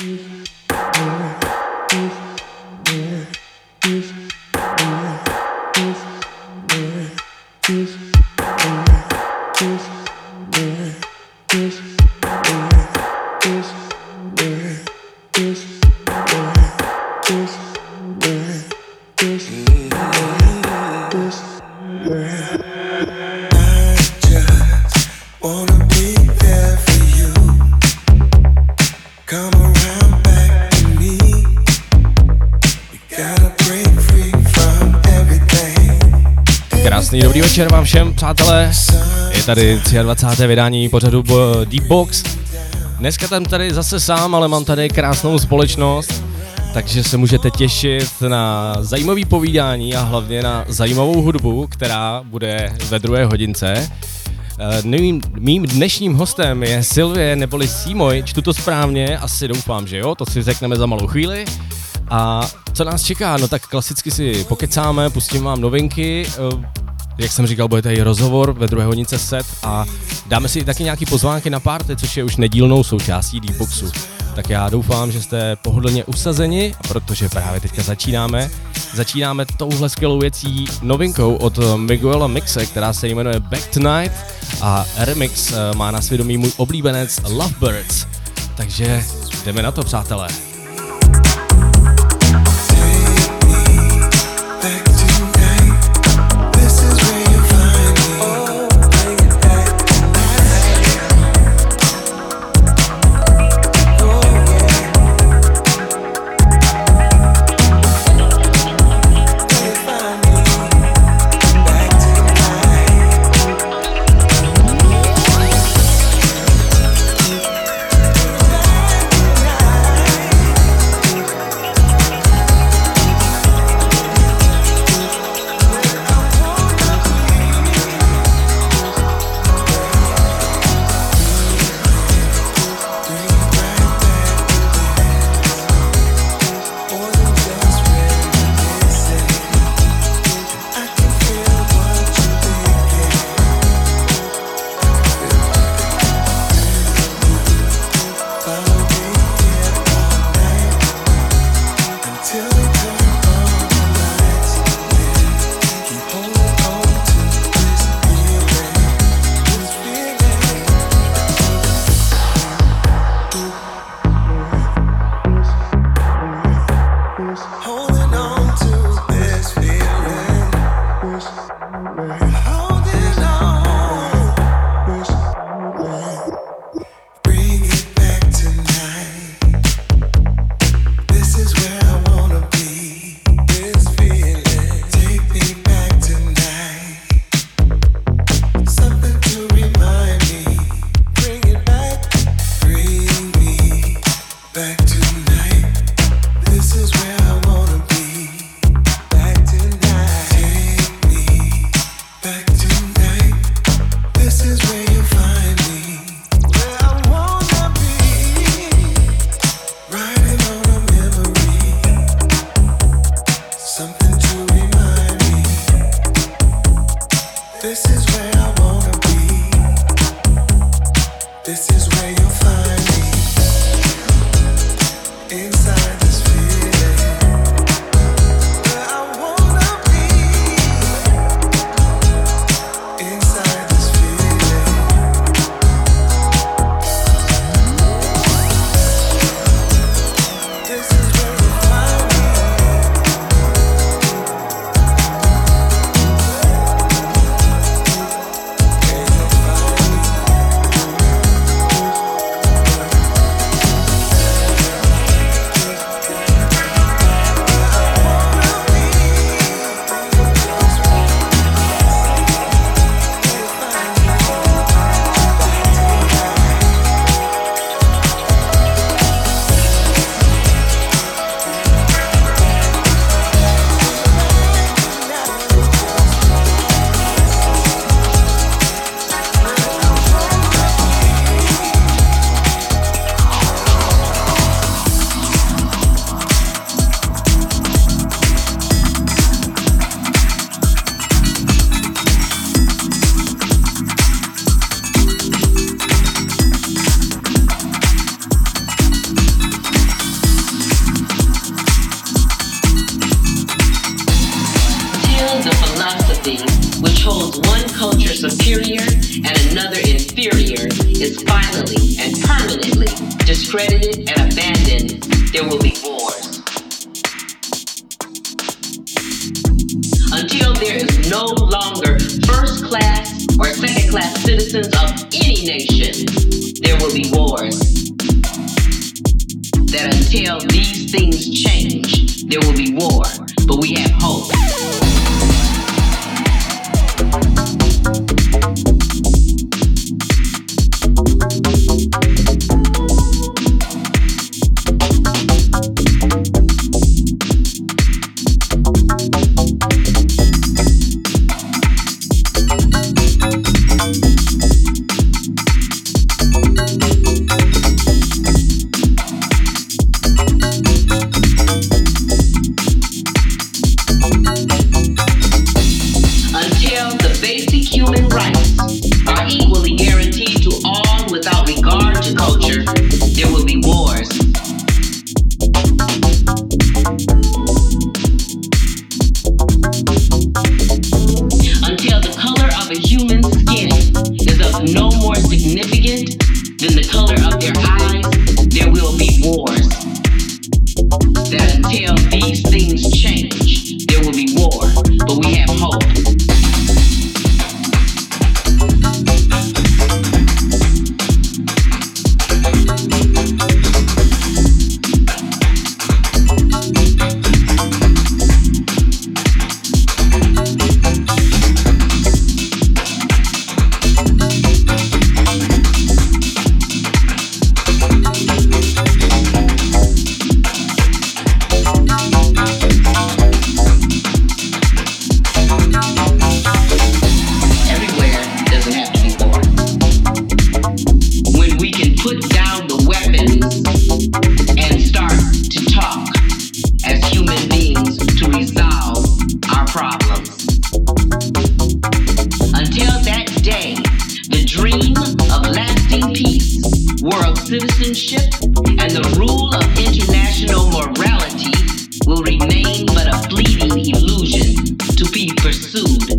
Krásný večer vám všem, přátelé. Je tady 23. vydání pořadu Deep Box. Dneska tam tady zase sám, ale mám tady krásnou společnost, takže se můžete těšit na zajímavý povídání a hlavně na zajímavou hudbu, která bude ve druhé hodince. Eh, mým, mým dnešním hostem je Silvie neboli Simoy, čtu to správně, asi doufám, že jo, to si řekneme za malou chvíli. A co nás čeká? No tak klasicky si pokecáme, pustím vám novinky, eh, jak jsem říkal, bude tady rozhovor ve druhé hodince set a dáme si taky nějaký pozvánky na párty, což je už nedílnou součástí Deepboxu. Tak já doufám, že jste pohodlně usazeni, protože právě teďka začínáme. Začínáme touhle skvělou věcí novinkou od Miguela Mixe, která se jmenuje Back Tonight a remix eh, má na svědomí můj oblíbenec Lovebirds. Takže jdeme na to, přátelé. citizenship and the rule of international morality will remain but a fleeting illusion to be pursued.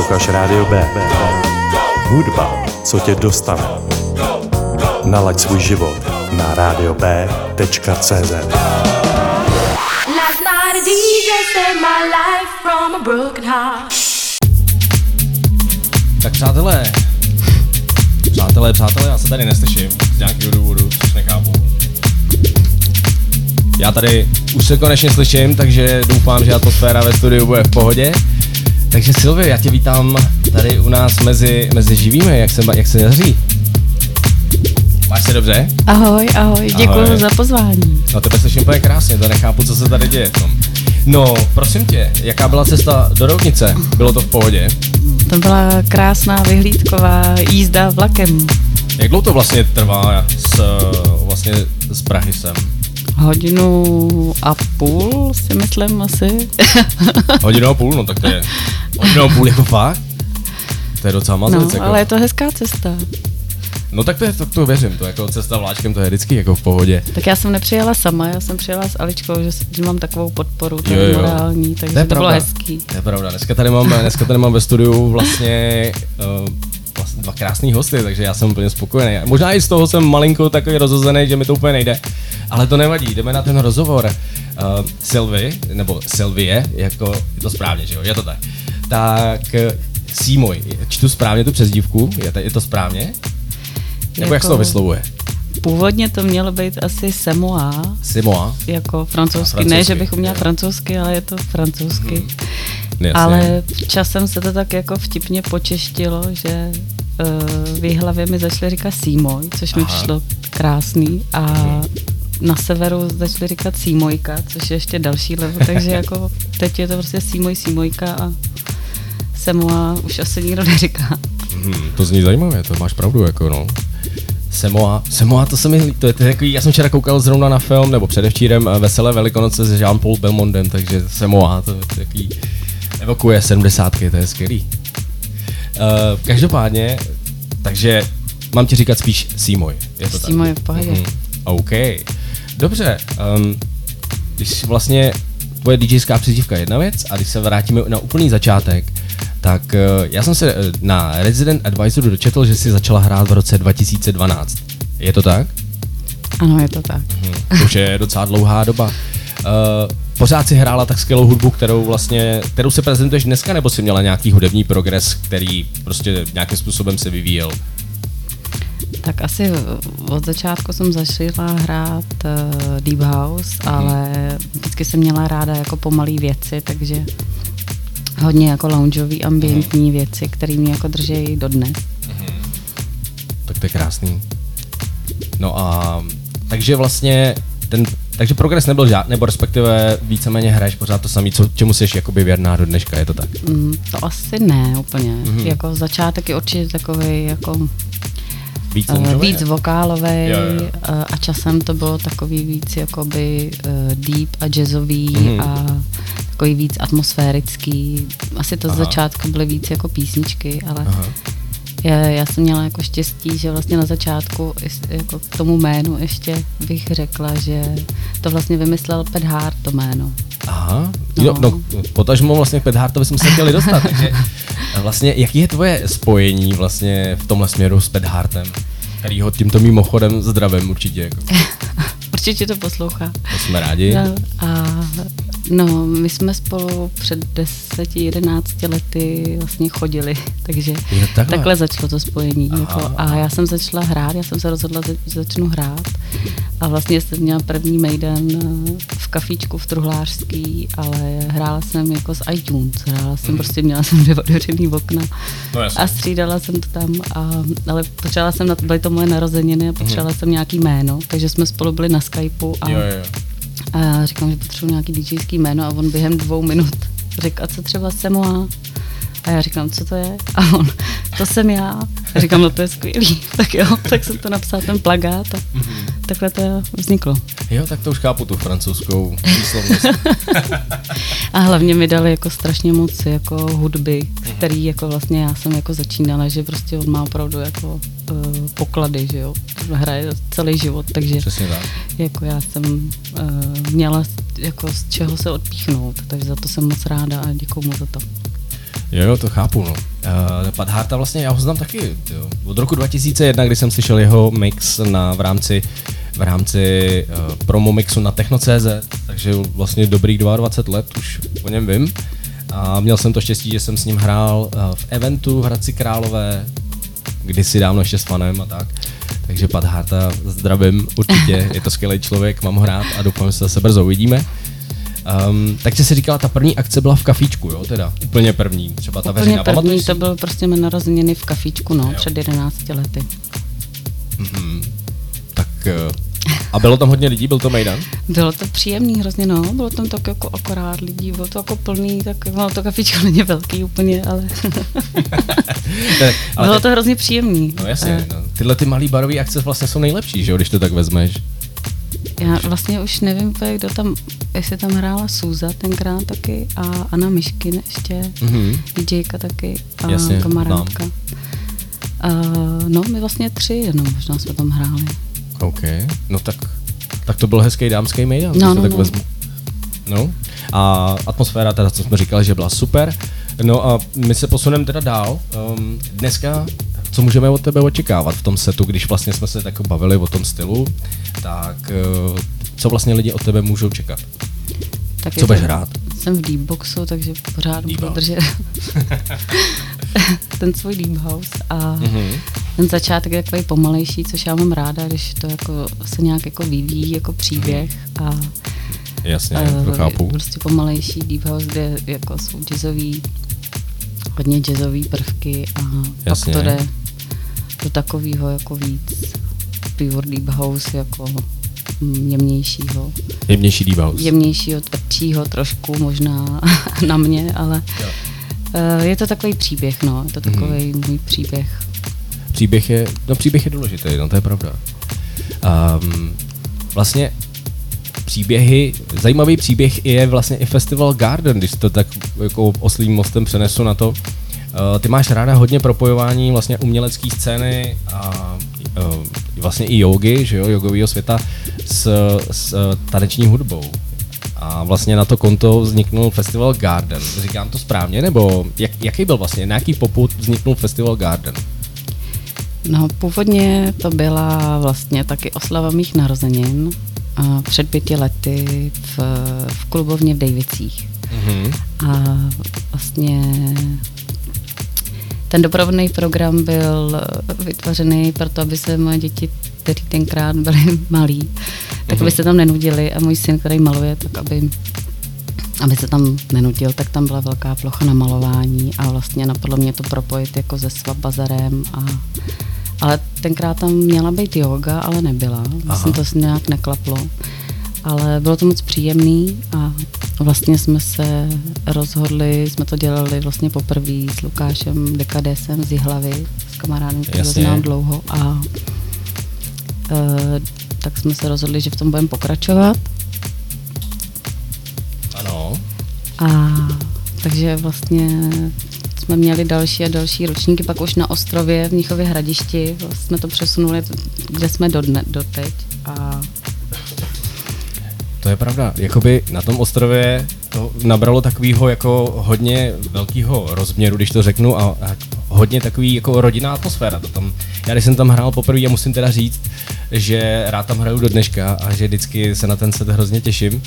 Posloucháš Rádio B. Hudba, co tě dostane. Nalaď svůj život na radiob.cz B. night. Tak přátelé, přátelé, přátelé, já se tady neslyším z nějakého důvodu, což nechápu. Já tady už se konečně slyším, takže doufám, že atmosféra ve studiu bude v pohodě. Takže Silvi, já tě vítám tady u nás mezi, mezi živými, jak se, jak se daří? Máš se dobře? Ahoj, ahoj, děkuji za pozvání. No tebe se úplně krásně, to nechápu, co se tady děje v tom. No, prosím tě, jaká byla cesta do Roudnice? Bylo to v pohodě? To byla krásná vyhlídková jízda vlakem. Jak dlouho to vlastně trvá s, vlastně s Prahy sem? Hodinu a půl, si myslím asi. Hodinu a půl, no tak to je a půl jako fakt? To je docela mazec, No, jako. ale je to hezká cesta. No tak to, je, tak to věřím, to jako cesta vláčkem, to je vždycky jako v pohodě. Tak já jsem nepřijela sama, já jsem přijela s Aličkou, že, že mám takovou podporu, to je morální, takže To je to, bylo hezký. To je pravda, dneska tady mám, dneska tady mám ve studiu vlastně, uh, vlastně dva krásný hosty, takže já jsem úplně spokojený. Možná i z toho jsem malinko takový rozhozený, že mi to úplně nejde, ale to nevadí, jdeme na ten rozhovor. Uh, Sylvie, nebo Sylvie, jako je to správně, že jo, je to tak. Tak Sýmoj, čtu správně tu přezdívku, je to, je to správně? Nebo jak se to Jako- vyslovuje? Původně to mělo být asi Semoa, Simoa? jako francouzsky. A Ne, francouzsky, že bych uměla francouzsky, ale je to francouzsky. Jasně. Ale časem se to tak jako vtipně počeštilo, že uh, v hlavě mi začali říkat Sýmoj, což mi Aha. přišlo krásný a na severu začali říkat Sýmojka, což je ještě další level, takže jako teď je to prostě Sýmoj, Sýmojka a Semoa už asi nikdo neříká. Hmm, to zní zajímavě, to máš pravdu, jako no. Semoa, Semoa, to se mi, líbí, to je, to je takový, já jsem včera koukal zrovna na film, nebo předevčírem eh, Veselé velikonoce s Jean-Paul Belmondem, takže Semoa, to je takový, evokuje 70, to je skvělý. Uh, každopádně, takže mám ti říkat spíš Sýmoj, je to tak? Sýmoj je v pohodě. Mhm, OK. Dobře, um, když vlastně tvoje DJská přezdívka je jedna věc a když se vrátíme na úplný začátek, tak uh, já jsem se uh, na Resident Advisoru dočetl, že jsi začala hrát v roce 2012. Je to tak? Ano, je to tak. Hm, to už je docela dlouhá doba. Uh, pořád si hrála tak skvělou hudbu, kterou vlastně, kterou se prezentuješ dneska, nebo si měla nějaký hudební progres, který prostě nějakým způsobem se vyvíjel? Tak asi od začátku jsem začala hrát uh, Deep House, ale vždycky jsem měla ráda jako pomalý věci, takže hodně jako loungeový, ambientní věci, které mě jako drží dodnes. Tak to je krásný. No a takže vlastně ten, takže progres nebyl žádný, nebo respektive víceméně hraješ pořád to samé, co, čemu jsi jakoby věrná do dneška, je to tak? Mm, to asi ne úplně. Mhm. Mm-hmm. Jako začátek je určitě takový jako Víc, uh, víc vokálový Jo, jo. uh, a časem to bylo takový víc jakoby uh, deep a jazzový Mhm. mm-hmm. a takový víc atmosférický. Asi to z Aha. začátku byly víc jako písničky, ale Aha. Já, já jsem měla jako štěstí, že vlastně na začátku jako k tomu jménu ještě bych řekla, že to vlastně vymyslel Pet Hart to jméno. Aha, No. no, no potažmo vlastně k Pet Hartovi jsme se chtěli dostat, takže vlastně jaký je tvoje spojení vlastně v tomhle směru s Pet Hartem? Kterýho tímto mimochodem zdravím určitě, jako. Určitě to poslouchá. to jsme rádi. No, a no, my jsme spolu před 10-11 lety vlastně chodili, takže Jo, takhle. takhle začalo to spojení. Aha. Jako, a já jsem začala hrát, já jsem se rozhodla, že začnu hrát. A vlastně jsem měla první Maiden eh, v kafíčku v Truhlářský, ale hrála jsem jako z iTunes. Hrála jsem, prostě měla jsem dvě otevřený okna No a střídala jsem to tam, a, ale potřebovala jsem, na, byly to moje narozeniny a potřebovala jsem nějaký jméno, takže jsme spolu byli na Skypeu a jo, jo. A já říkám, že potřebuji nějaký DJský jméno a on během dvou minut řekl, a co třeba Semoa? A já říkám, co to je? A on, to jsem já. A říkám, no to je skvělý. Tak jo, tak jsem to napsal ten plagát a takhle to vzniklo. Jo, tak to už chápu tu francouzskou výslovnost. A hlavně mi dali jako strašně moc jako hudby, který jako vlastně já jsem jako začínala, že prostě on má opravdu jako uh, poklady, že jo. Hraje celý život, takže Přesně tak. jako já jsem uh, měla jako z čeho se odpíchnout, takže za to jsem moc ráda a děkuju mu za to. Jo, jo, to chápu, no. Uh, Pat Harta vlastně, já ho znám taky, jo. Od roku 2001, kdy jsem slyšel jeho mix na, v rámci, v rámci uh, promo mixu na Techno.cz, takže vlastně dobrých 22 let už o něm vím. A měl jsem to štěstí, že jsem s ním hrál uh, v eventu v Hradci Králové, kdysi dávno ještě s fanem a tak. Takže Pat Harta zdravím určitě, je to skvělý člověk, mám ho rád a doufám, že se zase brzo uvidíme. Um, takže si říkala, ta první akce byla v kafíčku, jo, teda úplně první, třeba ta Úplně veřejná. první Pamatuješ to byl prostě mé narozeniny v kafíčku, no, Jo. před 11 lety. Tak uh, A bylo tam hodně lidí, byl to Mejdan? Bylo to příjemný hrozně, no. Bylo tam tak jako akorát lidí, bylo to jako plný, tak bylo to kafičko není velký úplně, ale, Ne, ale bylo ty- to hrozně příjemný. No jasně, Eh, no. tyhle ty malý barový akce vlastně jsou nejlepší, že jo, když to tak vezmeš. Já vlastně už nevím kdo tam, jestli tam hrála Suza tenkrát taky a Anna Myškin ještě, Mhm. DJka taky a Jasně, kamarádka. A, no, my vlastně tři jenom možná jsme tam hráli. OK, no tak, tak to byl hezký dámský Mejdan, No, no, tak no. vezmu. No, a atmosféra teda, co jsme říkali, že byla super. No a my se posuneme teda dál. Um, dneska, co můžeme od tebe očekávat v tom setu, když vlastně jsme se tak bavili o tom stylu, tak uh, co vlastně lidi od tebe můžou čekat? Tak Co budeš hrát? Jsem v deep boxu, takže pořád Deep budu držet ten svůj deep house a Mhm. ten začátek je takový pomalejší, což já mám ráda, když to jako se nějak jako vyvíjí jako příběh a Jasně, a to chápu. prostě pomalejší deep house, kde jako jsou jazzový, hodně jazzový prvky a Jasně. pak to jde do takového jako víc pure deep house jako mm, jemnějšího, Jemnější deep house. jemnějšího, tvrdšího trošku možná na mě, ale eh, je to takový příběh, no, je to takový můj příběh. Příběh je, no příběh je důležitý, no to je pravda. Um, vlastně příběhy, zajímavý příběh je vlastně i Festival Garden, když to tak jako oslým mostem přenesu na to. Uh, ty máš ráda hodně propojování vlastně umělecké scény a uh, vlastně i jogy, že jo, jogového světa s, s taneční hudbou. A vlastně na to konto vzniknul Festival Garden. Říkám to správně, nebo jak, jaký byl vlastně, na jaký poput vzniknul Festival Garden? No, původně to byla vlastně taky oslava mých narozenin a před pěti lety v, v klubovně v Davicích. Mhm. A vlastně ten doprovodný program byl vytvořený proto, aby se moje děti, kteří tenkrát byli malí, tak aby se tam nenudili a můj syn, který maluje, tak aby aby se tam nenudil, tak tam byla velká plocha na malování a vlastně napadlo mě to propojit jako se Swap Bazarem a ale tenkrát tam měla být yoga, ale nebyla. Vlastně to se nějak neklaplo. Ale bylo to moc příjemný a vlastně jsme se rozhodli, jsme to dělali vlastně poprvé s Lukášem Dekadesem z Jihlavy, s kamarádem, který znám dlouho a e, tak jsme se rozhodli, že v tom budeme pokračovat Ano. a takže vlastně jsme měli další a další ročníky, pak už na ostrově v Mnichově hradišti vlastně jsme to přesunuli, kde jsme do dne, doteď a To je pravda. Jakoby na tom ostrově to nabralo takového jako hodně velkého rozměru, když to řeknu, a, a hodně takový jako rodinná atmosféra. To tam, já když jsem tam hrál poprvé, a musím teda říct, že rád tam hraju do dneška a že vždycky se na ten set hrozně těším.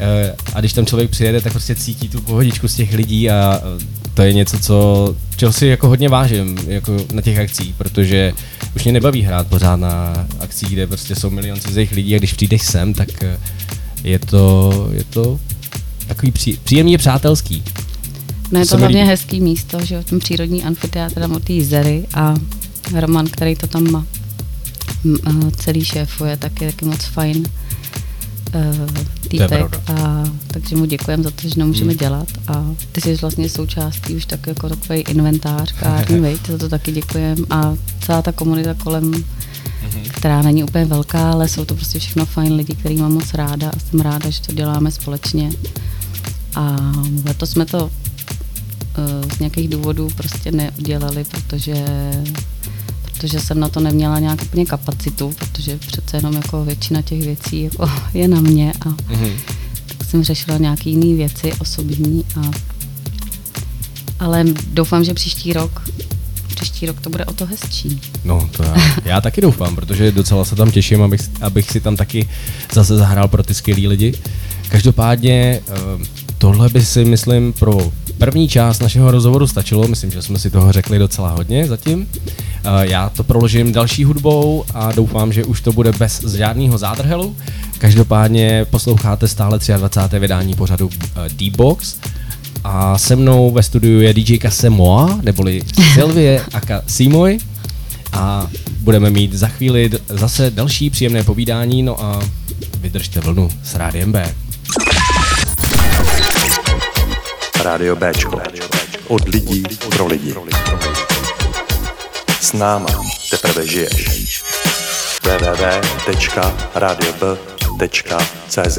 Eh, A když tam člověk přijede, tak prostě cítí tu pohodičku z těch lidí a eh, to je něco, co, čeho si jako hodně vážím jako na těch akcích, protože už mě nebaví hrát pořád na akcích, kde prostě jsou milion cizích lidí a když přijdeš sem, tak eh, je to, je to takový pří, příjemně přátelský. no je to mi hlavně líbí. hezký místo, že jo, ten přírodní amfiteátr tam od té Jizery a Roman, který to tam má, a celý šéfuje, tak je taky moc fajn uh, týpek a takže mu děkujeme za to, že nemůžeme dělat a ty jsi vlastně součástí už tak jako takový inventář kární, vejt, za to taky děkujeme a celá ta komunita kolem která není úplně velká, ale jsou to prostě všechno fajn lidi, který mám moc ráda a jsem ráda, že to děláme společně. A to jsme to eh, z nějakých důvodů prostě neudělali, protože protože jsem na to neměla nějak úplně kapacitu, protože přece jenom jako většina těch věcí jako je na mě a Mhm. tak jsem řešila nějaké jiné věci osobní a ale doufám, že příští rok příští rok to bude o to hezčí. No, to já, já taky doufám, protože docela se tam těším, abych, abych si tam taky zase zahrál pro ty skvělý lidi. Každopádně eh, tohle by si, myslím, pro první část našeho rozhovoru stačilo. Myslím, že jsme si toho řekli docela hodně zatím. Eh, Já to proložím další hudbou a doufám, že už to bude bez žádného zádrhelu. Každopádně posloucháte stále 23. vydání pořadu eh, D-Box. A se mnou ve studiu je DJka Semoa, neboli Sylvie aka Simoy. a budeme mít za chvíli zase další příjemné povídání, no a vydržte vlnu s Rádiem B. Rádio Bčko. Od lidí pro lidi. S náma teprve žiješ. www.radiob.cz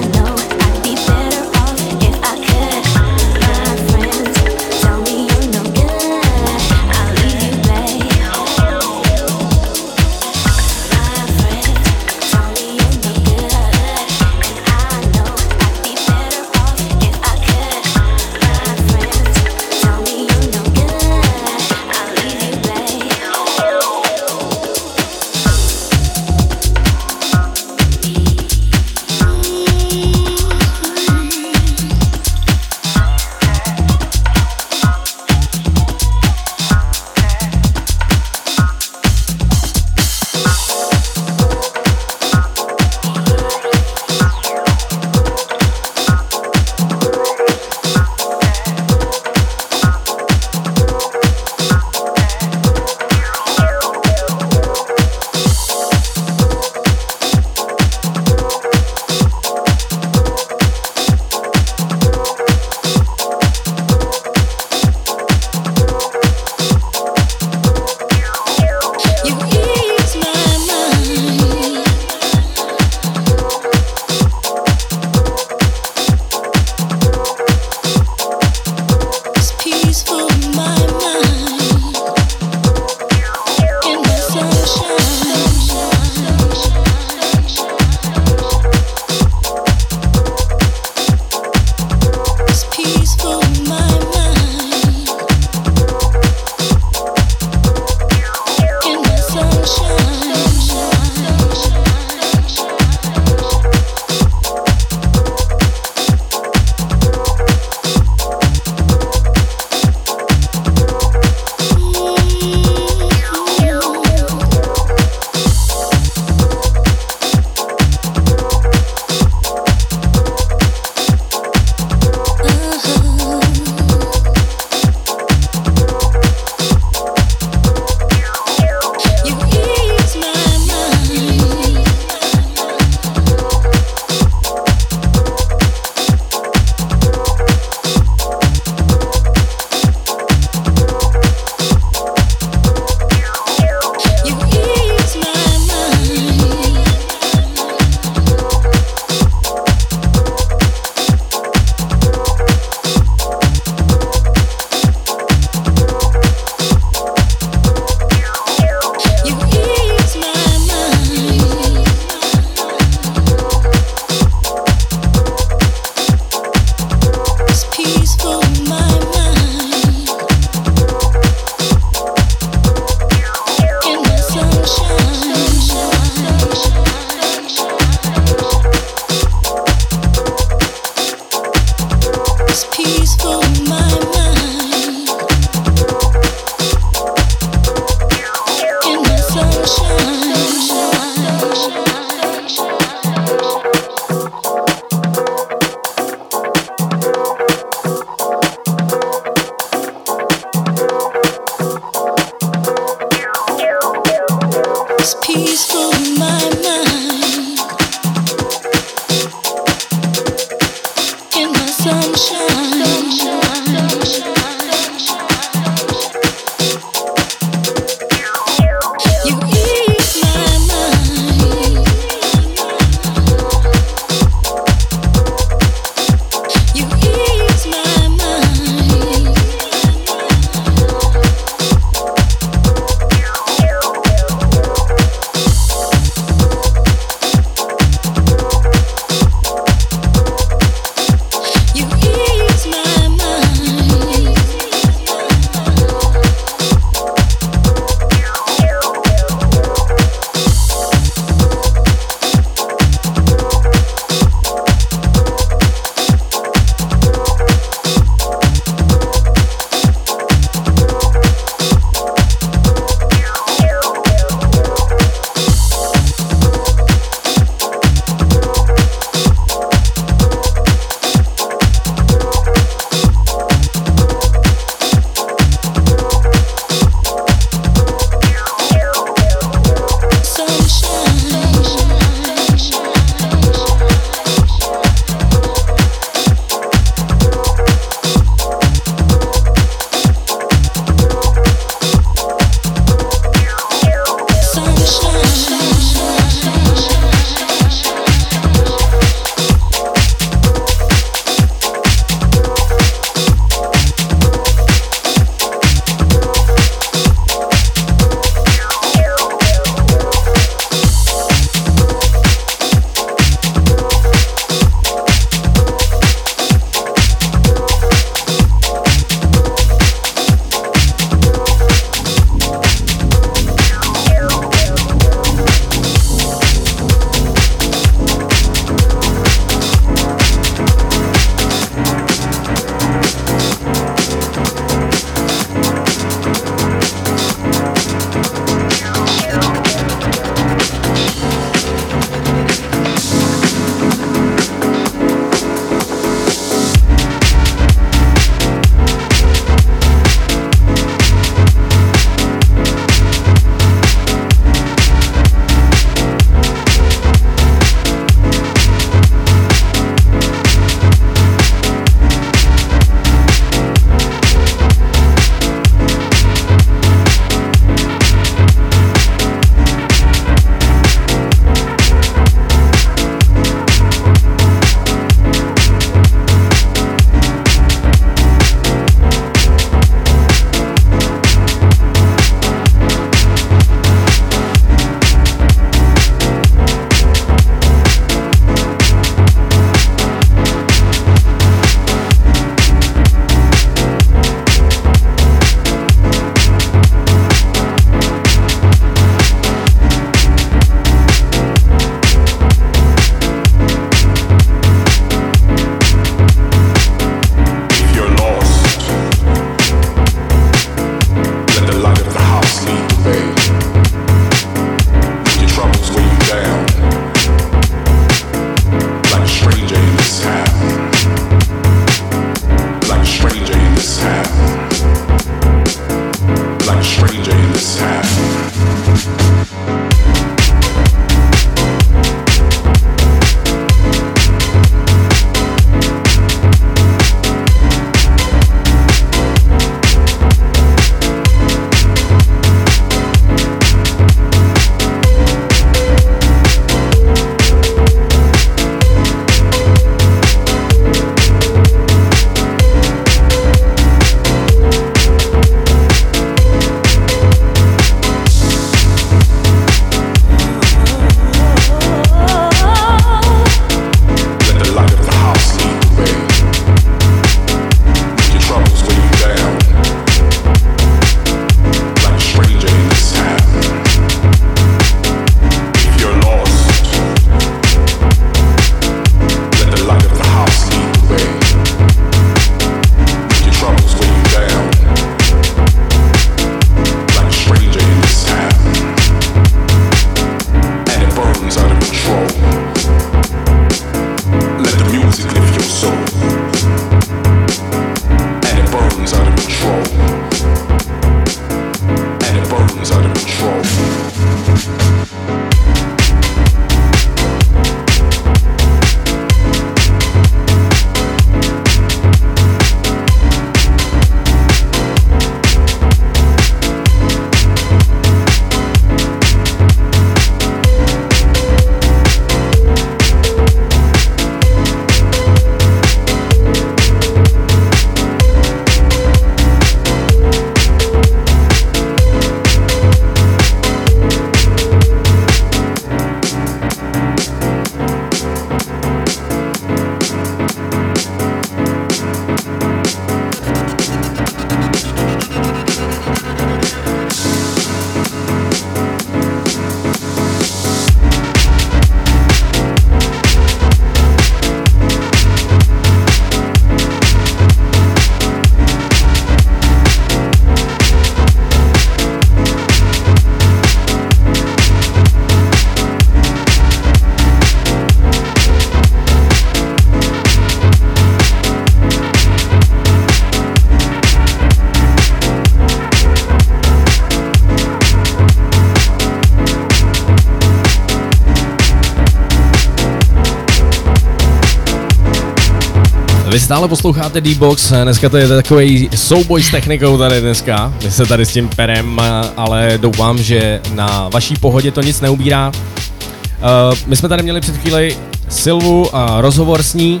Stále posloucháte D-Box, dneska to je takový souboj s technikou tady dneska. My se tady s tím perem, ale doufám, že na vaší pohodě to nic neubírá. Uh, my jsme tady měli před chvíli Silvu a rozhovor s ní,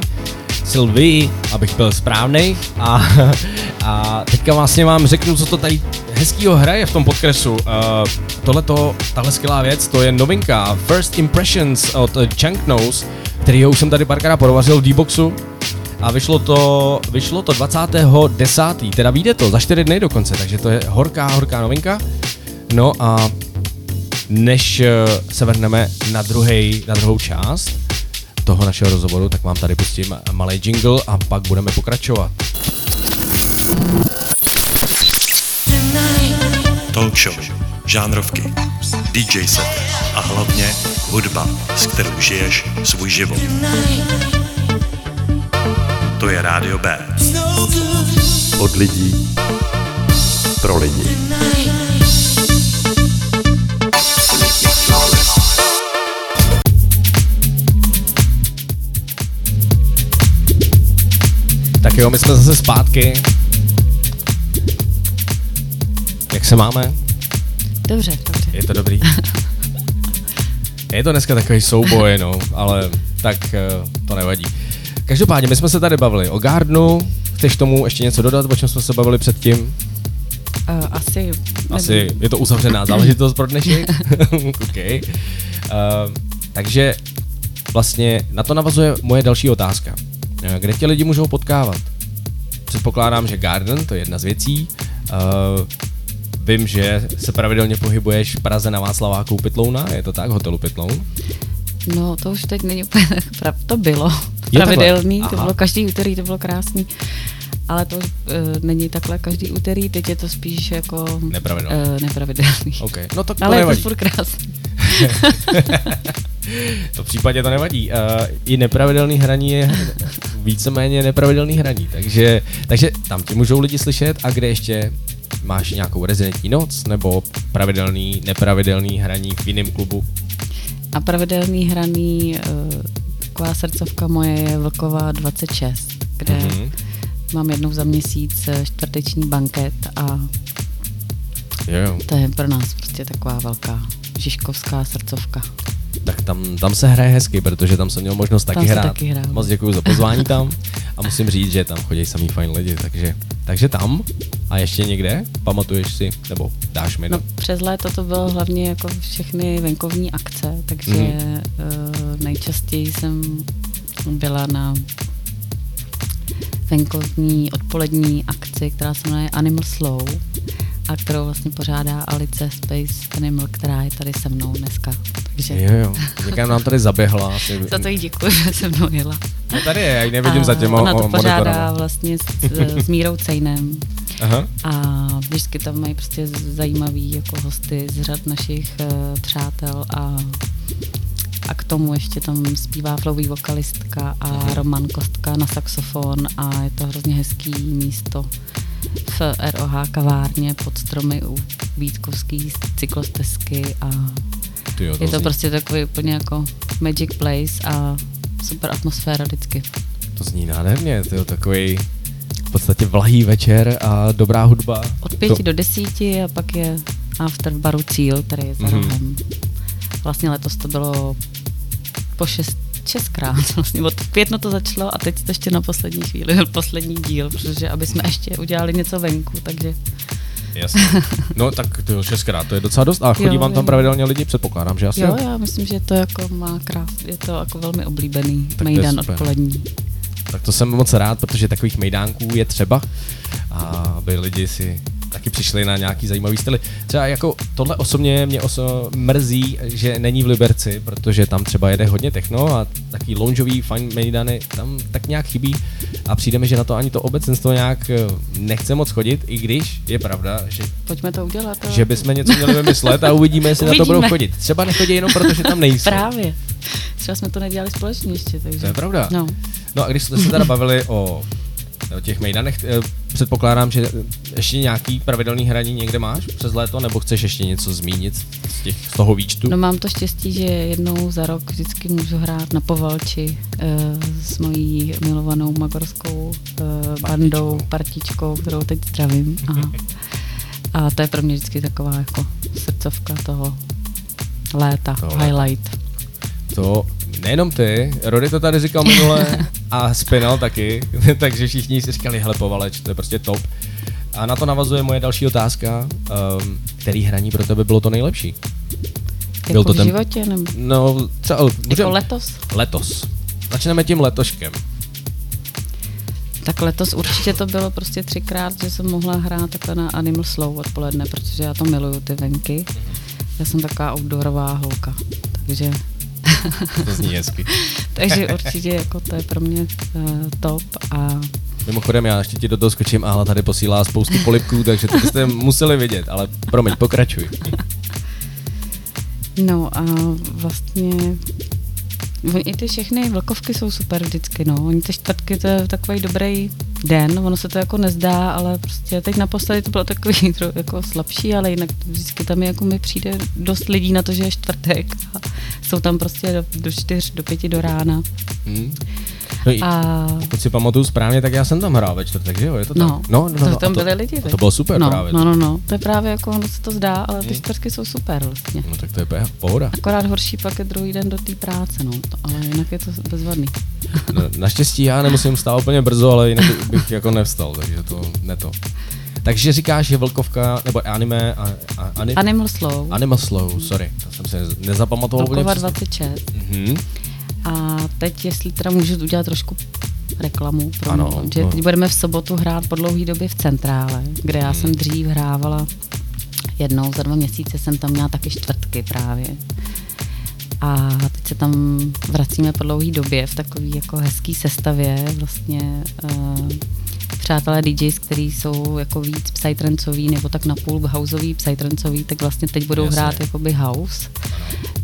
Sylvie, abych byl správný. A, a teďka vlastně vám řeknu, co to tady hezkýho hraje v tom podkresu. Uh, tohleto, tahle skvělá věc, to je novinka First Impressions od Chunk Nose, který už jsem tady párkrát provařil v D-Boxu. A vyšlo to, vyšlo to 20.10. Teda vyjde to za 4 dny dokonce, takže to je horká, horká novinka. No a než eh, se vrhneme na, druhej, na druhou část toho našeho rozhovoru, tak vám tady pustím malý jingle a pak budeme pokračovat. Talk show, žánrovky, DJ set a hlavně hudba, s kterou žiješ svůj život. To je Rádio B. Od lidí pro lidi. Tak jo, my jsme zase zpátky. Jak se máme? Dobře, dobře. Je to dobrý? Je to dneska takový souboj, no, ale tak eh, to nevadí. Každopádně, my jsme se tady bavili o Gardnu. Chceš tomu ještě něco dodat, o čem jsme se bavili předtím? Uh, asi... Asi nevím. je to uzavřená záležitost pro dnešek. okay. uh, takže vlastně na to navazuje moje další otázka. Eh, Kde tě lidi můžou potkávat? Předpokládám, že Garden, to je jedna z věcí. Uh, vím, že se pravidelně pohybuješ v Praze na Václaváku u Pytlouna, je to tak, hotelu Pytloun? No, to už teď není úplně prav... To bylo Jo, pravidelný, takhle. to bylo každý úterý, to bylo krásný. Ale to uh, není takhle každý úterý, teď je to spíš jako Nepravidelný. Uh, nepravidelný. OK, no tak to Ale je to nevadí. furt krásný. To v případě to nevadí. Uh, I nepravidelný hraní je víceméně nepravidelný hraní, takže, takže tam ti můžou lidi slyšet a kde ještě máš nějakou rezidentní noc nebo pravidelný, nepravidelný hraní v jiném klubu. A pravidelný hraný, uh, taková srdcovka moje je Vlková 26, kde Mhm. mm-hmm. mám jednou za měsíc eh, čtvrteční banket a jo. to je pro nás prostě taková velká žižkovská srdcovka. Tak tam, tam se hraje hezky, protože tam jsem měl možnost taky Tam se hrát. taky hrál. Moc děkuji za pozvání tam a musím říct, že tam chodí samý fajn lidi, takže, takže tam a ještě někde, pamatuješ si, nebo dáš mi No přes léto to bylo hlavně jako všechny venkovní akce, takže mm. uh, nejčastěji jsem byla na venkovní odpolední akci, která se jmenuje Animal Slow a kterou vlastně pořádá Alice Space Animal, která je tady se mnou dneska. Takže Jo, jo, někam nám tady zaběhla. Asi, za to jí děkuji, že se mnou jela. no tady je, já ji nevidím A za těma Ona to o- pořádá monitorama. vlastně s, s Mírou Cejnem. Aha. A vždycky tam mají prostě zajímavý jako hosty z řad našich uh, přátel a, a k tomu ještě tam zpívá flový vokalistka a Mhm. Roman Kostka na saxofon a je to hrozně hezký místo v ROH kavárně pod stromy u Vítkovský cyklostezky a Ty jo, je to zní- prostě takový úplně jako magic place a super atmosféra vždycky. To zní nádherně, to je takový v podstatě vlahý večer a dobrá hudba. Od pěti to, do desíti a pak je after v baru Cíl, který je za Mhm. rohem. Vlastně letos to bylo po šest, šestkrát. Vlastně od května to začalo a teď to ještě na poslední chvíli byl poslední díl, protože aby jsme ještě udělali něco venku, takže Jasně. No tak to jo, šestkrát, to je docela dost. A chodí Jo, vám tam pravidelně lidi, předpokládám, že asi jo, já myslím, že to jako má krás, je to jako velmi oblíbený je mejdan odpolední. Tak to jsem moc rád, protože takových mejdánků je třeba, a aby lidi si taky přišli na nějaký zajímavý styly. Třeba jako tohle osobně mě oso- mrzí, že není v Liberci, protože tam třeba jede hodně techno a taky loungeový fajn mejdany tam tak nějak chybí a přijde mi, že na to ani to obecenstvo nějak eh, nechce moc chodit, i když je pravda, že Pojďme to udělat. že bychom něco měli vymyslet a uvidíme, jestli na to budou Uvidíme. chodit. Třeba nechodí jenom proto, že tam nejsou. Právě. Třeba jsme to nedělali společně ještě, takže. To je pravda. No. No a když jsme se teda bavili o o těch mejdanech. Eh, Předpokládám, že ještě nějaký pravidelný hraní někde máš přes léto, nebo chceš ještě něco zmínit z, těch, z toho výčtu? No mám to štěstí, že jednou za rok vždycky můžu hrát na Povalči uh, s mojí milovanou magorskou uh, bandou, partičkou, kterou teď zdravím. A, a to je pro mě vždycky taková jako srdcovka toho léta, Toho léta. highlight. To nejenom ty, Rody to tady říkal minule a Spinal taky, takže všichni si říkali, hele povaleč, to je prostě top. A na to navazuje moje další otázka, um, který hraní pro tebe bylo to nejlepší? Jako v životě? Nebo... No, třeba... Jako letos? Letos. Začneme tím letoškem. Tak letos určitě to bylo prostě třikrát, že jsem mohla hrát takhle na Animal Slow odpoledne, protože já to miluju, ty venky. Já jsem taková outdoorová holka, takže... To zní hezky. takže určitě jako to je pro mě uh, top a Mimochodem, já ještě ti do toho skočím, Ahla tady posílá spoustu polipků, takže to byste museli vidět, ale promiň, pokračuj. No a vlastně i ty všechny vlkovky jsou super vždycky, no. Oni ty čtvrtky, to je takový dobrý den, ono se to jako nezdá, ale prostě teď naposledy to bylo takový jako slabší, ale jinak vždycky tam jako mi přijde dost lidí na to, že je čtvrtek a jsou tam prostě do, do čtyř, do pěti do rána. Hmm. No A pokud si pamatuju správně, tak já jsem tam hrál ve čtvrtek, že jo? Je to tak? no, no, no, to, no, tam to, byly lidi. to viď? bylo super no, právě. No, no, no, to je právě jako, ono se to zdá, ale ty Hmm. čtvrtky jsou super vlastně. No tak to je pohoda. Akorát horší pak je druhý den do té práce, no, to, ale jinak je to bezvadný. No, naštěstí já nemusím stát úplně brzo, ale jinak bych jako nevstal, takže to ne to. Takže říkáš, že Vlkovka, nebo anime, a, a, anim, Animal Slow, Animal Slow, sorry, to jsem se nezapamatoval Vlkova přesně. 26. Mhm. A teď, jestli teda můžu udělat trošku reklamu, pro Ano, že no. teď budeme v sobotu hrát po dlouhý době v Centrále, kde já Hmm. jsem dřív hrávala jednou za dva měsíce, jsem tam měla taky čtvrtky právě. A teď se tam vracíme po dlouhý době v takový jako hezký sestavě, vlastně uh, přátelé DJs, který jsou jako víc psytrancový nebo tak napůl houseový, psytrancový, tak vlastně teď budou Jasně. hrát jakoby house.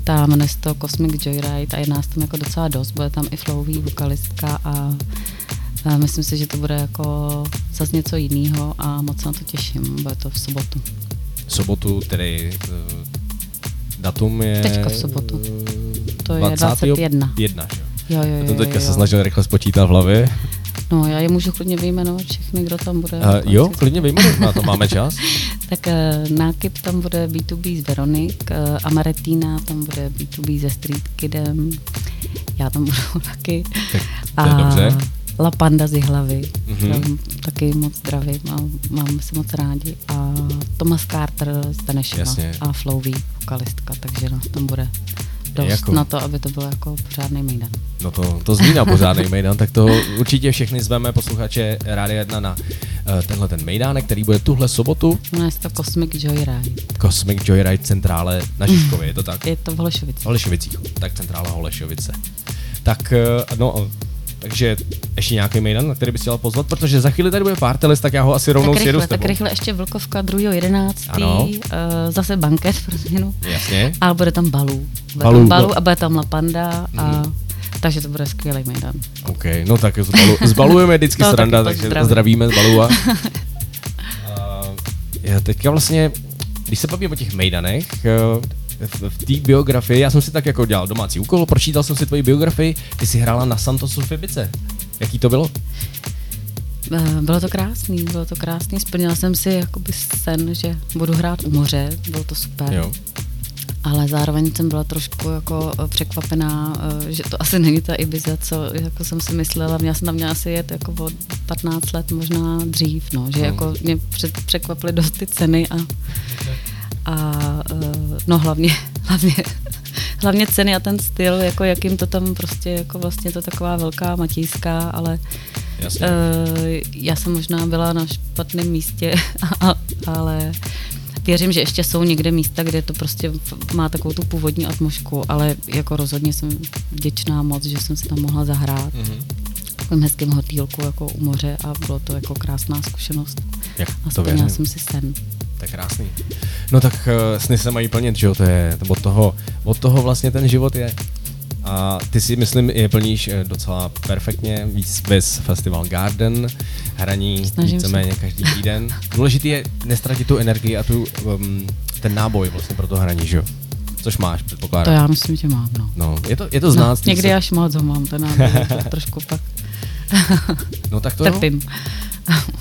Tam jmenuje se to Cosmic Joyride a je nás tam jako docela dost, bude tam i Flowý vokalistka a myslím si, že to bude jako zase něco jiného a moc se na to těším, bude to v sobotu. sobotu, tedy uh, datum je... Teďka v sobotu. eh, To je 21. 21. Jedna, že jo? Jo, jo, Já jo, to teďka jo, se jo. snažil rychle spočítat v hlavě. No, já je můžu klidně vyjmenovat všechny, kdo tam bude. Uh, jo, klidně vyjmenuj, na to máme čas. Tak uh, nákyp tam bude B2B s Veronik, uh, Amaretina tam bude B2B se Street Kidem, já tam budu taky. Tak to je dobře. La Panda z hlavy, Mhm. mm-hmm. taky moc zdravím a máme se moc rádi. A Thomas Carter z Benešova a Flowey, vokalistka, takže nás tam bude dost Jako- na to, aby to byl jako pořádný mejdan. No to, to zní na pořádný mejdan, tak to určitě všechny zveme posluchače Rádia 1 na uh, tenhle ten mejdánek, který bude tuhle sobotu. Jmenuje se to Cosmic Joyride. Cosmic Joyride centrále na Žižkově, je to tak? Je to v Holešovicích. V Holešovicích, tak centrála Holešovice. Tak, eh, no, takže ještě nějaký mejdan, na který bys chtěla pozvat, protože za chvíli tady bude partelis, tak já ho asi rovnou Tak sjedu rychle, s tebou. tak rychle ještě Vlkovka 2.11. Ano. Uh, zase banket pro změnu. Jasně. A bude tam balů. Bude Balů, tam balů no. a bude tam La Panda. A, Mhm. takže to bude skvělý mejdan. OK, no tak zbalu, zbalujeme vždycky To sranda, takže pozdravím. zdravíme z Balua. A já teďka vlastně, když se bavím o těch mejdanech, eh, v, v té biografii, já jsem si tak jako dělal domácí úkol, pročítal jsem si tvoji biografii, ty jsi hrála na Santosu v Ibice. Jaký to bylo? Eh, Bylo to krásný, bylo to krásný. Splnila jsem si jakoby sen, že budu hrát u moře, bylo to super. Jo. Ale zároveň jsem byla trošku jako eh, překvapená, eh, že to asi není ta Ibiza, co jako jsem si myslela. Já jsem tam měla asi jet jako od 15 let, možná dřív, no, že No. jako mě před, překvapily dost ty ceny a, a eh, no hlavně, hlavně, hlavně ceny a ten styl, jako jakým to tam prostě, jako vlastně to taková velká matějská, ale Jasně. Uh, já jsem možná byla na špatném místě, a- ale věřím, že ještě jsou někde místa, kde to prostě má takovou tu původní atmosféru, ale jako rozhodně jsem vděčná moc, že jsem si tam mohla zahrát Mhm. v takovém hezkém hotýlku jako u moře a bylo to jako krásná zkušenost. Jak A to jsem si sen. To je krásný. No tak uh, sny se mají plnit, že jo, to je od toho, od toho vlastně ten život je. A ty si, myslím, je plníš eh, docela perfektně, víc bez Festival Garden, hraní Snažím se. víceméně každý týden. Důležité je nestratit tu energii a tu, um, ten náboj vlastně pro to hraní, že jo? Což máš, To předpokládám. já myslím, že mám, no. No, je to, je to znát. no někdy se- až moc ho mám, ten náboj, to trošku pak No tak to jo. trpím.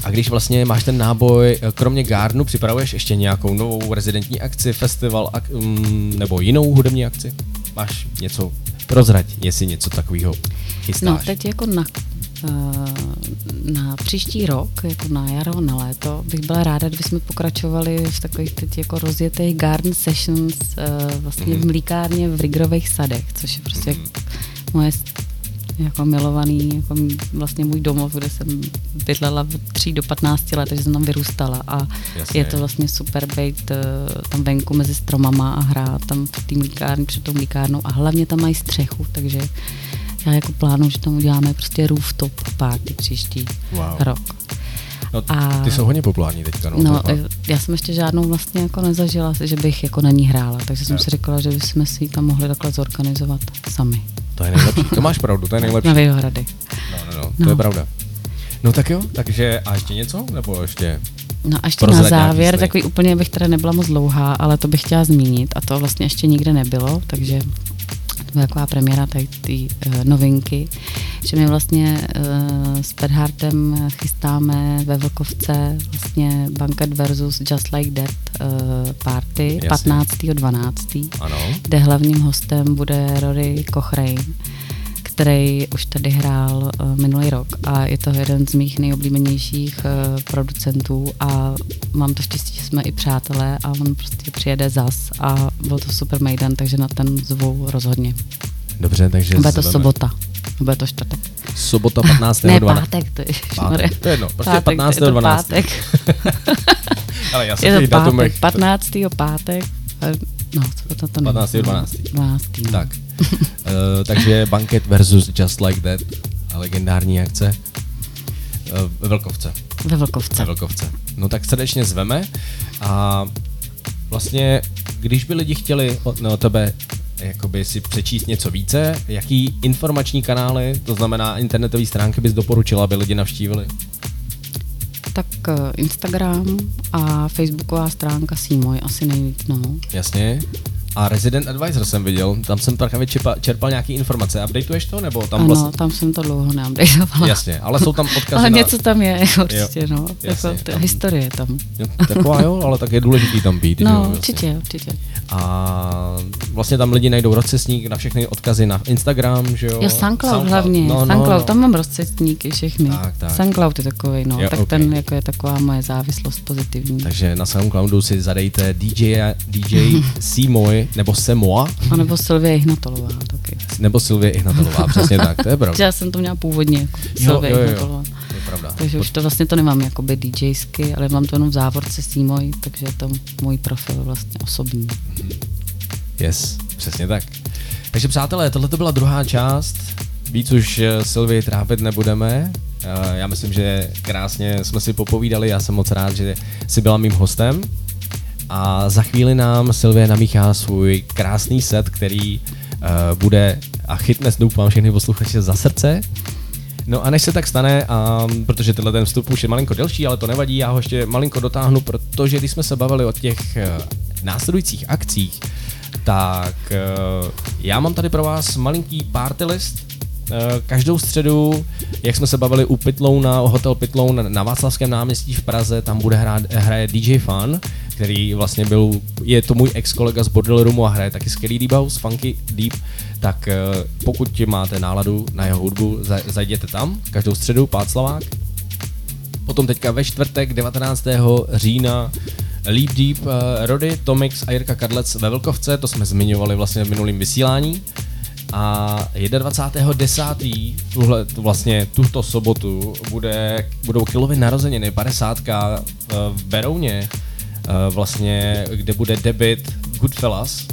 A když vlastně máš ten náboj, eh, kromě Gardenu, připravuješ ještě nějakou novou rezidentní akci, festival ak, um, nebo jinou hudební akci? Máš něco, prozrať, jestli něco takového chystáš. No, teď jako na, eh, na příští rok, jako na jaro, na léto, bych byla ráda, kdybychom pokračovali v takových teď jako rozjetých garden sessions eh, vlastně v mlíkárně v Rigrových sadech, což je prostě moje s- jako milovaný, jako vlastně můj domov, kde jsem bydlela od 3 do 15 let, takže jsem tam vyrůstala a Jasně. je to vlastně super být eh, tam venku mezi stromama a hrát tam v té mlíkárně, před tou mlíkárnou a hlavně tam mají střechu, takže já jako plánuju, že tam uděláme prostě rooftop party příští Wow. rok. no, a- ty jsou hodně populární teďka. No, No, já jsem ještě žádnou vlastně jako nezažila, že bych jako na ní hrála, takže jsem Jo. si říkala, že bychom si ji tam mohli takhle zorganizovat sami. To je nejlepší. To máš pravdu, to je nejlepší. Na Vinohrady. No, no, no, to No. je pravda. No tak jo, takže a ještě něco? Nebo ještě? No a ještě na závěr, takový úplně bych teda nebyla moc dlouhá, ale to bych chtěla zmínit a to vlastně ještě nikde nebylo, takže to byla taková premiéra tady ty uh, novinky, že my vlastně uh, s Pedhartem chystáme ve Vlkovce vlastně Banket versus Just Like That uh, party Jasně. 15.12., Ano. kde hlavním hostem bude Rory Cochrane, který už tady hrál uh, minulý rok a je to jeden z mých nejoblíbenějších uh, producentů a mám to štěstí, že jsme i přátelé a on prostě přijede zas a byl to super mejdan, takže na ten zvu rozhodně. Dobře, takže Bude to zveme. sobota, bude to čtvrtek. Sobota 15. Ne, 12. pátek, to je, Pátek, to je jedno, prostě pátek, 15. je to 12. pátek. Ale já jsem je to datumech- pátek, 15. pátek, eh, no, co to, to nevím. 15. 12. 12. no. Tak. Uh, takže Banket versus Just Like That, legendární akce. Uh, ve Velkovce. Ve Vlkovce. Ve Velkovce. No tak srdečně zveme a vlastně, když by lidi chtěli od, no, tebe jakoby si přečíst něco více, jaký informační kanály, to znamená internetové stránky bys doporučila, aby lidi navštívili? Tak eh, Instagram a facebooková stránka Sýmoj asi nejvíc, no. Jasně. A Resident Advisor jsem viděl, tam jsem právě čerpal, čerpal nějaké informace. Updateuješ to, nebo tam ano, vlastně... tam jsem to dlouho neupdateovala. Jasně, ale jsou tam odkazy Ale na... něco tam je, určitě, no. jasně, jako, ta tam- historie tam. Jo, Taková jo, ale tak je důležitý tam být. jo, No, vlastně. určitě, určitě. A vlastně tam lidi najdou rozcesník na všechny odkazy na Instagram, že jo? Jo, SoundCloud, hlavně, No, no, SoundCloud, no. tam mám rozcestníky všechny. Tak, tak. SoundCloud je takový, no, Jo, tak ok. ten jako je taková moje závislost pozitivní. Takže na SoundCloudu si zadejte DJ, DJ Simoy, nebo Semoa, A nebo Silvie Ihnatolová taky. nebo Sylvie Ihnatalová, přesně tak, to je pravda. Já jsem to měla původně jako Jo, Silvie jo, jo, Ihnatalová. To je pravda. Takže už to vlastně to nemám jakoby DJsky, ale mám to jenom v závorce Sýmoj, takže je to můj profil vlastně osobní. Yes, přesně tak. Takže přátelé, tohle to byla druhá část. Víc už eh, Sylvii trápit nebudeme. Eh, Já myslím, že krásně jsme si popovídali, já jsem moc rád, že jsi byla mým hostem. A za chvíli nám Sylvie namíchá svůj krásný set, který uh, bude a chytne doufám všechny posluchače za srdce. No a než se tak stane, a, protože tenhle ten vstup už je malinko delší, ale to nevadí, já ho ještě malinko dotáhnu, protože když jsme se bavili o těch eh, následujících akcích, tak eh, já mám tady pro vás malinký party list. Eh, Každou středu, jak jsme se bavili u Pitlouna, Hotel Pitloun na Václavském náměstí v Praze, tam bude hrát, hraje DJ Fun, který vlastně byl, je to můj ex-kolega z Bordel Roomu a hraje taky skvělý deep house, funky deep, tak eh, pokud máte náladu na jeho hudbu, za- zajděte tam, každou středu, Páclavák. Potom teďka ve čtvrtek 19. října Leap Deep, uh, Rody, Tomix a Jirka Kadlec ve Velkovce, to jsme zmiňovali vlastně v minulém vysílání. A 21.10. Tuhle, tu vlastně tuto sobotu bude, budou Kilovy narozeniny, 50 v Berouně, eh, vlastně, kde bude debit Goodfellas,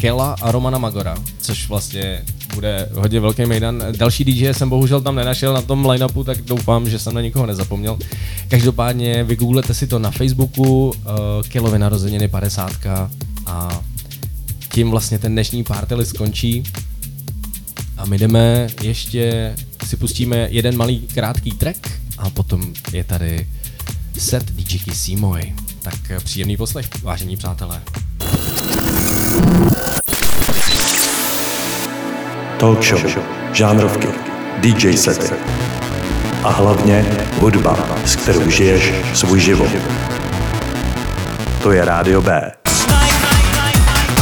Kela a Romana Magora, což vlastně bude hodně velký mejdan. Další DJ jsem bohužel tam nenašel na tom line-upu, tak doufám, že jsem na nikoho nezapomněl. Každopádně vygooglete si to na Facebooku, uh, Kelovy narozeniny 50 a tím vlastně ten dnešní party skončí. A my jdeme ještě, si pustíme jeden malý krátký track a potom je tady set DJky Simoy. Tak eh, příjemný poslech, vážení přátelé. Talk show, žánrovky, DJ sety a hlavně hudba, s kterou žiješ svůj život. To je Rádio B.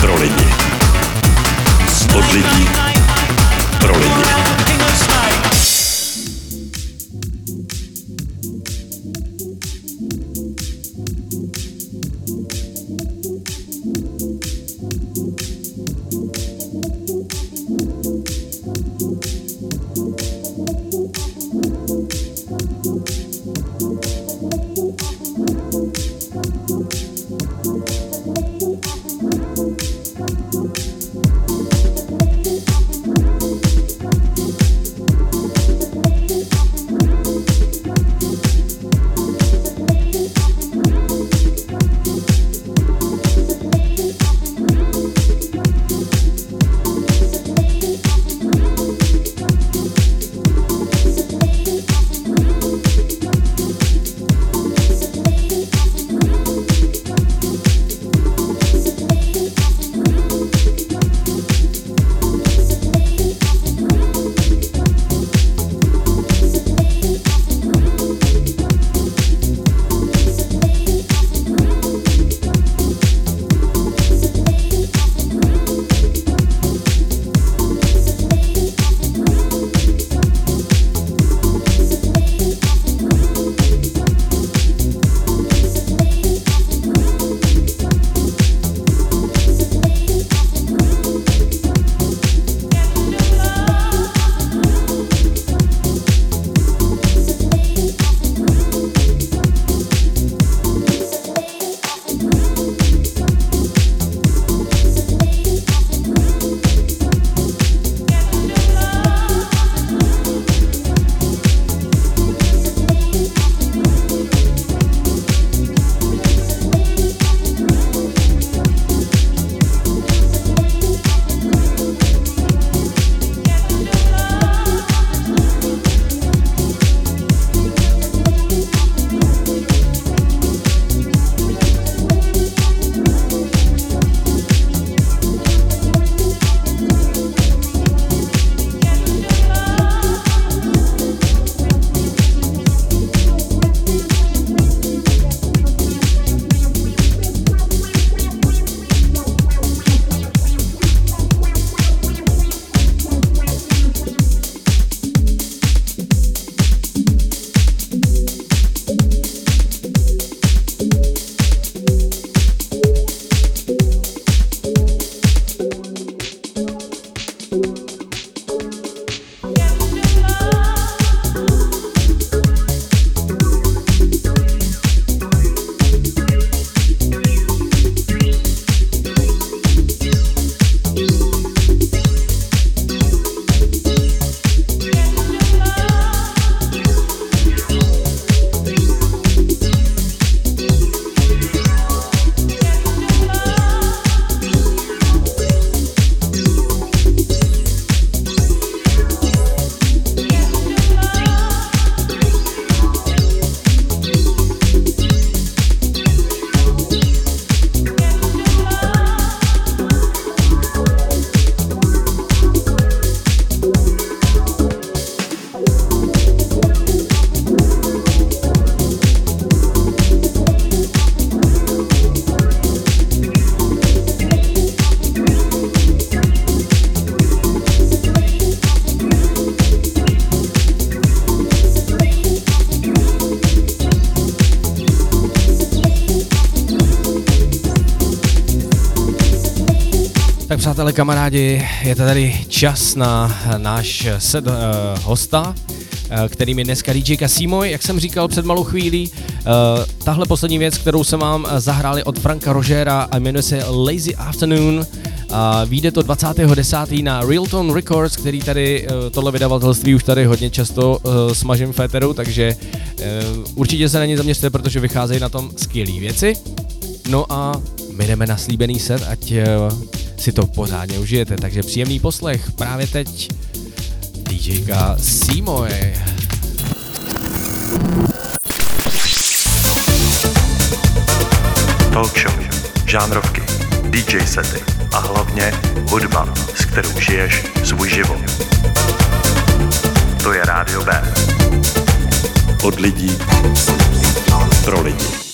Pro lidi. Od lidí. Přátelé, kamarádi, je tady čas na náš set uh, hosta, uh, kterým je dneska DJ Casimoy, jak jsem říkal před malou chvílí. Uh, tahle poslední věc, kterou jsem vám zahráli od Franka Rogera a jmenuje se Lazy Afternoon. A vyjde to 20.10. na Realton Records, který tady tohle vydavatelství už tady hodně často smažím féteru, takže určitě se na ně zaměřte, protože vycházejí na tom skvělé věci. No a my jdeme na slíbený set, ať si to pořádně užijete. Takže příjemný poslech právě teď DJka Simoy. Talk show, žánrovky, DJ sety a hlavně hudba, s kterou žiješ svůj život. To je Rádio B. Od lidí pro lidi.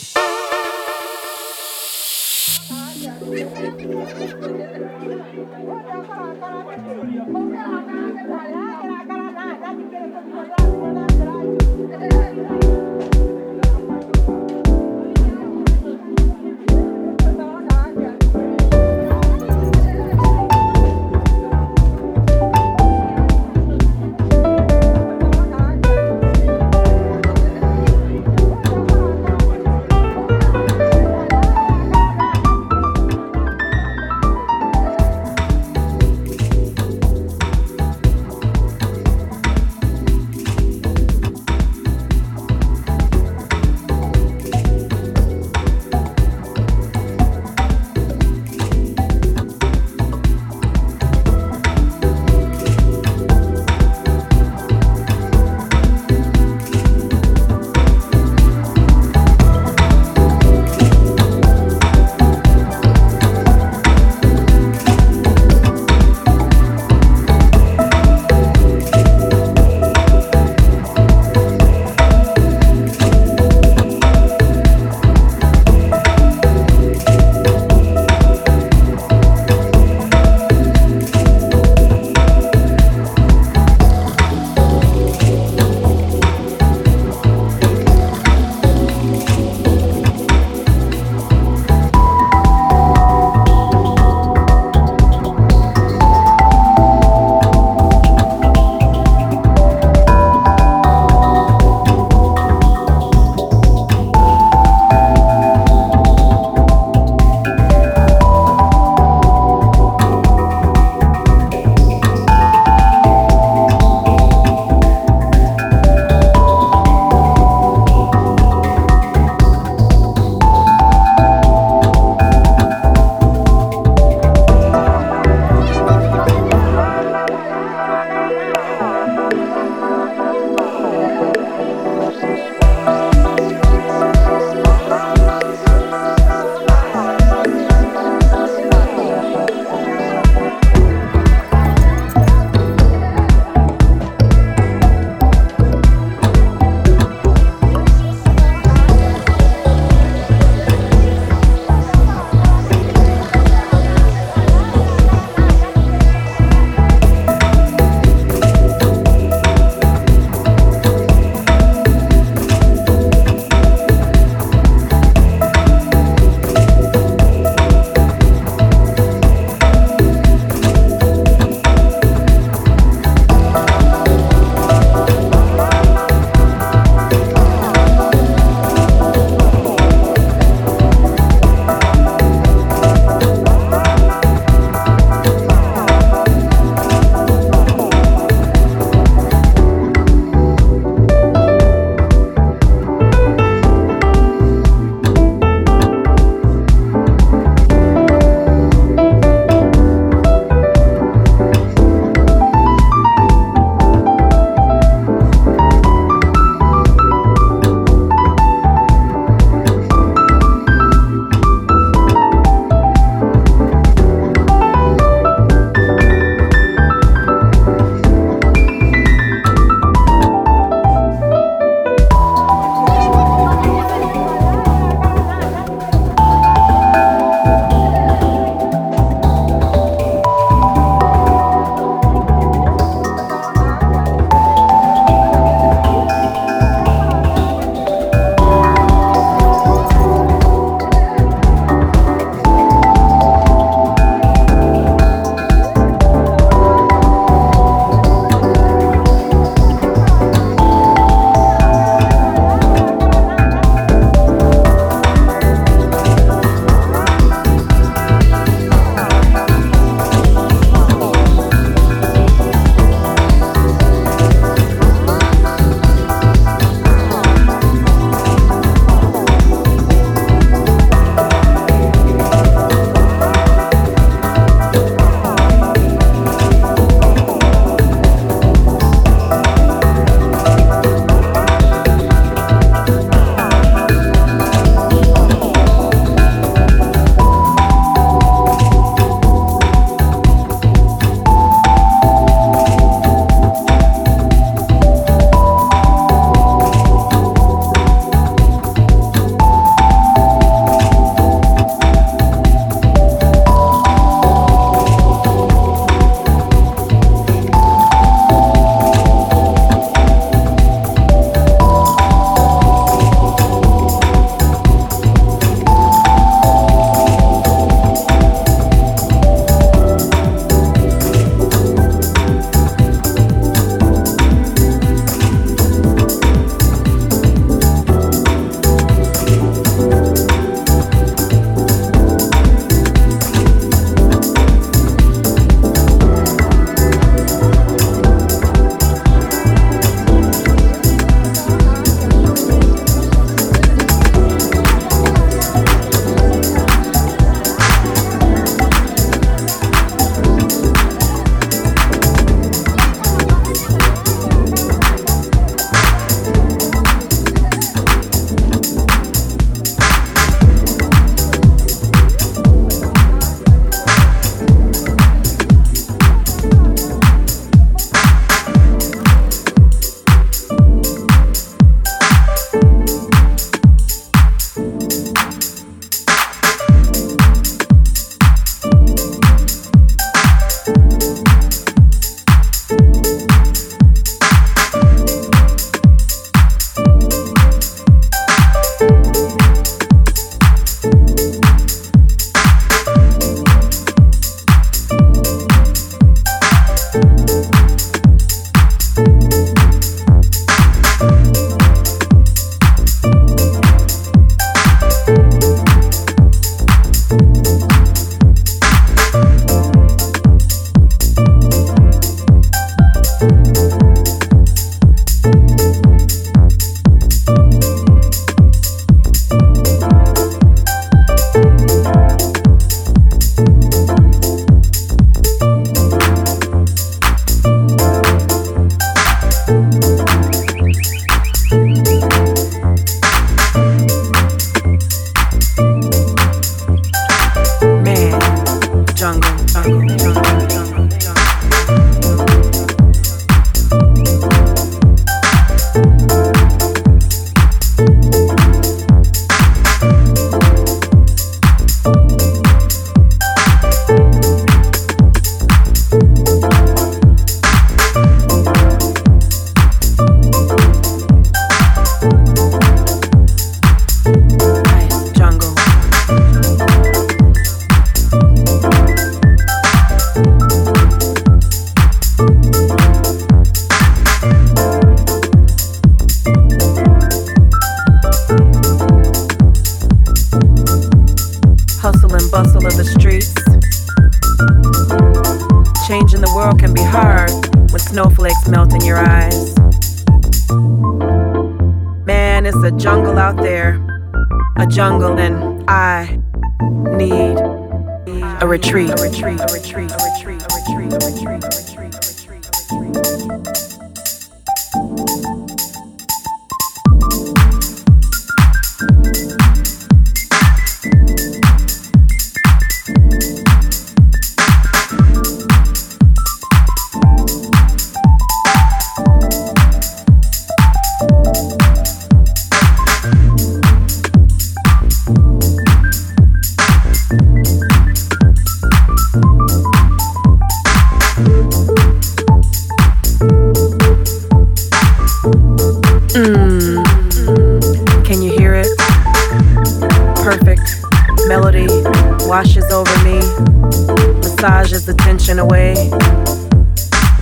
massages the tension away.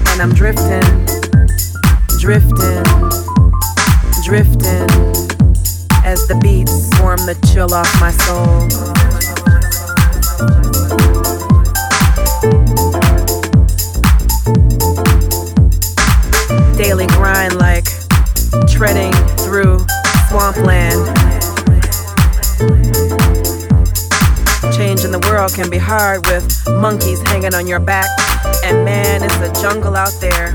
And I'm drifting, drifting, drifting as the beats warm the chill off my soul. Daily grind like treading through swampland can be hard with monkeys hanging on your back. And man, it's a jungle out there.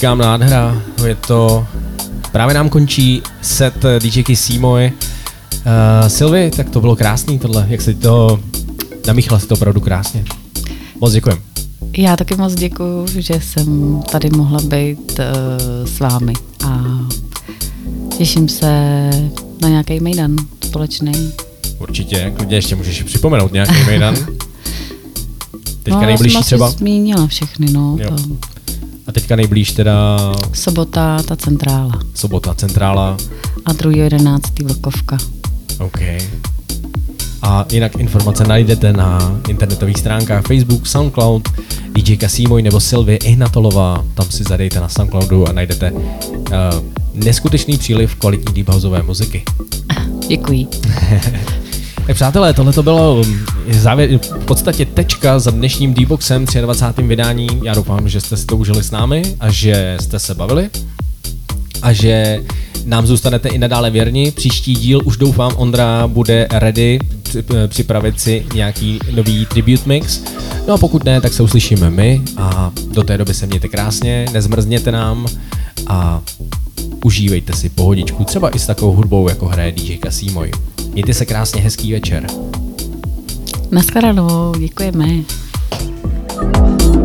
říkám nádhera, je to, právě nám končí set DJky Simoy. Uh, Silvi, tak to bylo krásný tohle, jak se to, namíchala si to opravdu krásně. Moc děkujem. Já taky moc děkuju, že jsem tady mohla být uh, s vámi a těším se na nějaký mejdan společný. Určitě, klidně ještě můžeš připomenout nějaký mejdan. Teďka no, nejbližší já jsem třeba. Zmínila všechny, no. Jo. To. A teďka nejblíž teda Sobota, ta centrála. sobota centrála. A 2.11. vlkovka. OK. A jinak informace najdete na internetových stránkách Facebook, Soundcloud, DJ Kasimoj nebo Sylvie Ihnatolová. Tam si zadejte na Soundcloudu a najdete uh, neskutečný příliv kvalitní deep houseové muziky. Děkuji. Tak přátelé, tohle to bylo um, závěr, v podstatě tečka za dnešním D-Boxem 23. vydání. Já doufám, že jste si to užili s námi a že jste se bavili a že nám zůstanete i nadále věrni. Příští díl už doufám Ondra bude ready při- připravit si nějaký nový tribute mix. No a pokud ne, tak se uslyšíme my a do té doby se mějte krásně, nezmrzněte nám a užívejte si pohodičku, třeba i s takovou hudbou, jako hraje DJ Kasimoj. Mějte se krásně, hezký večer. Naschledanou, děkujeme. Rádio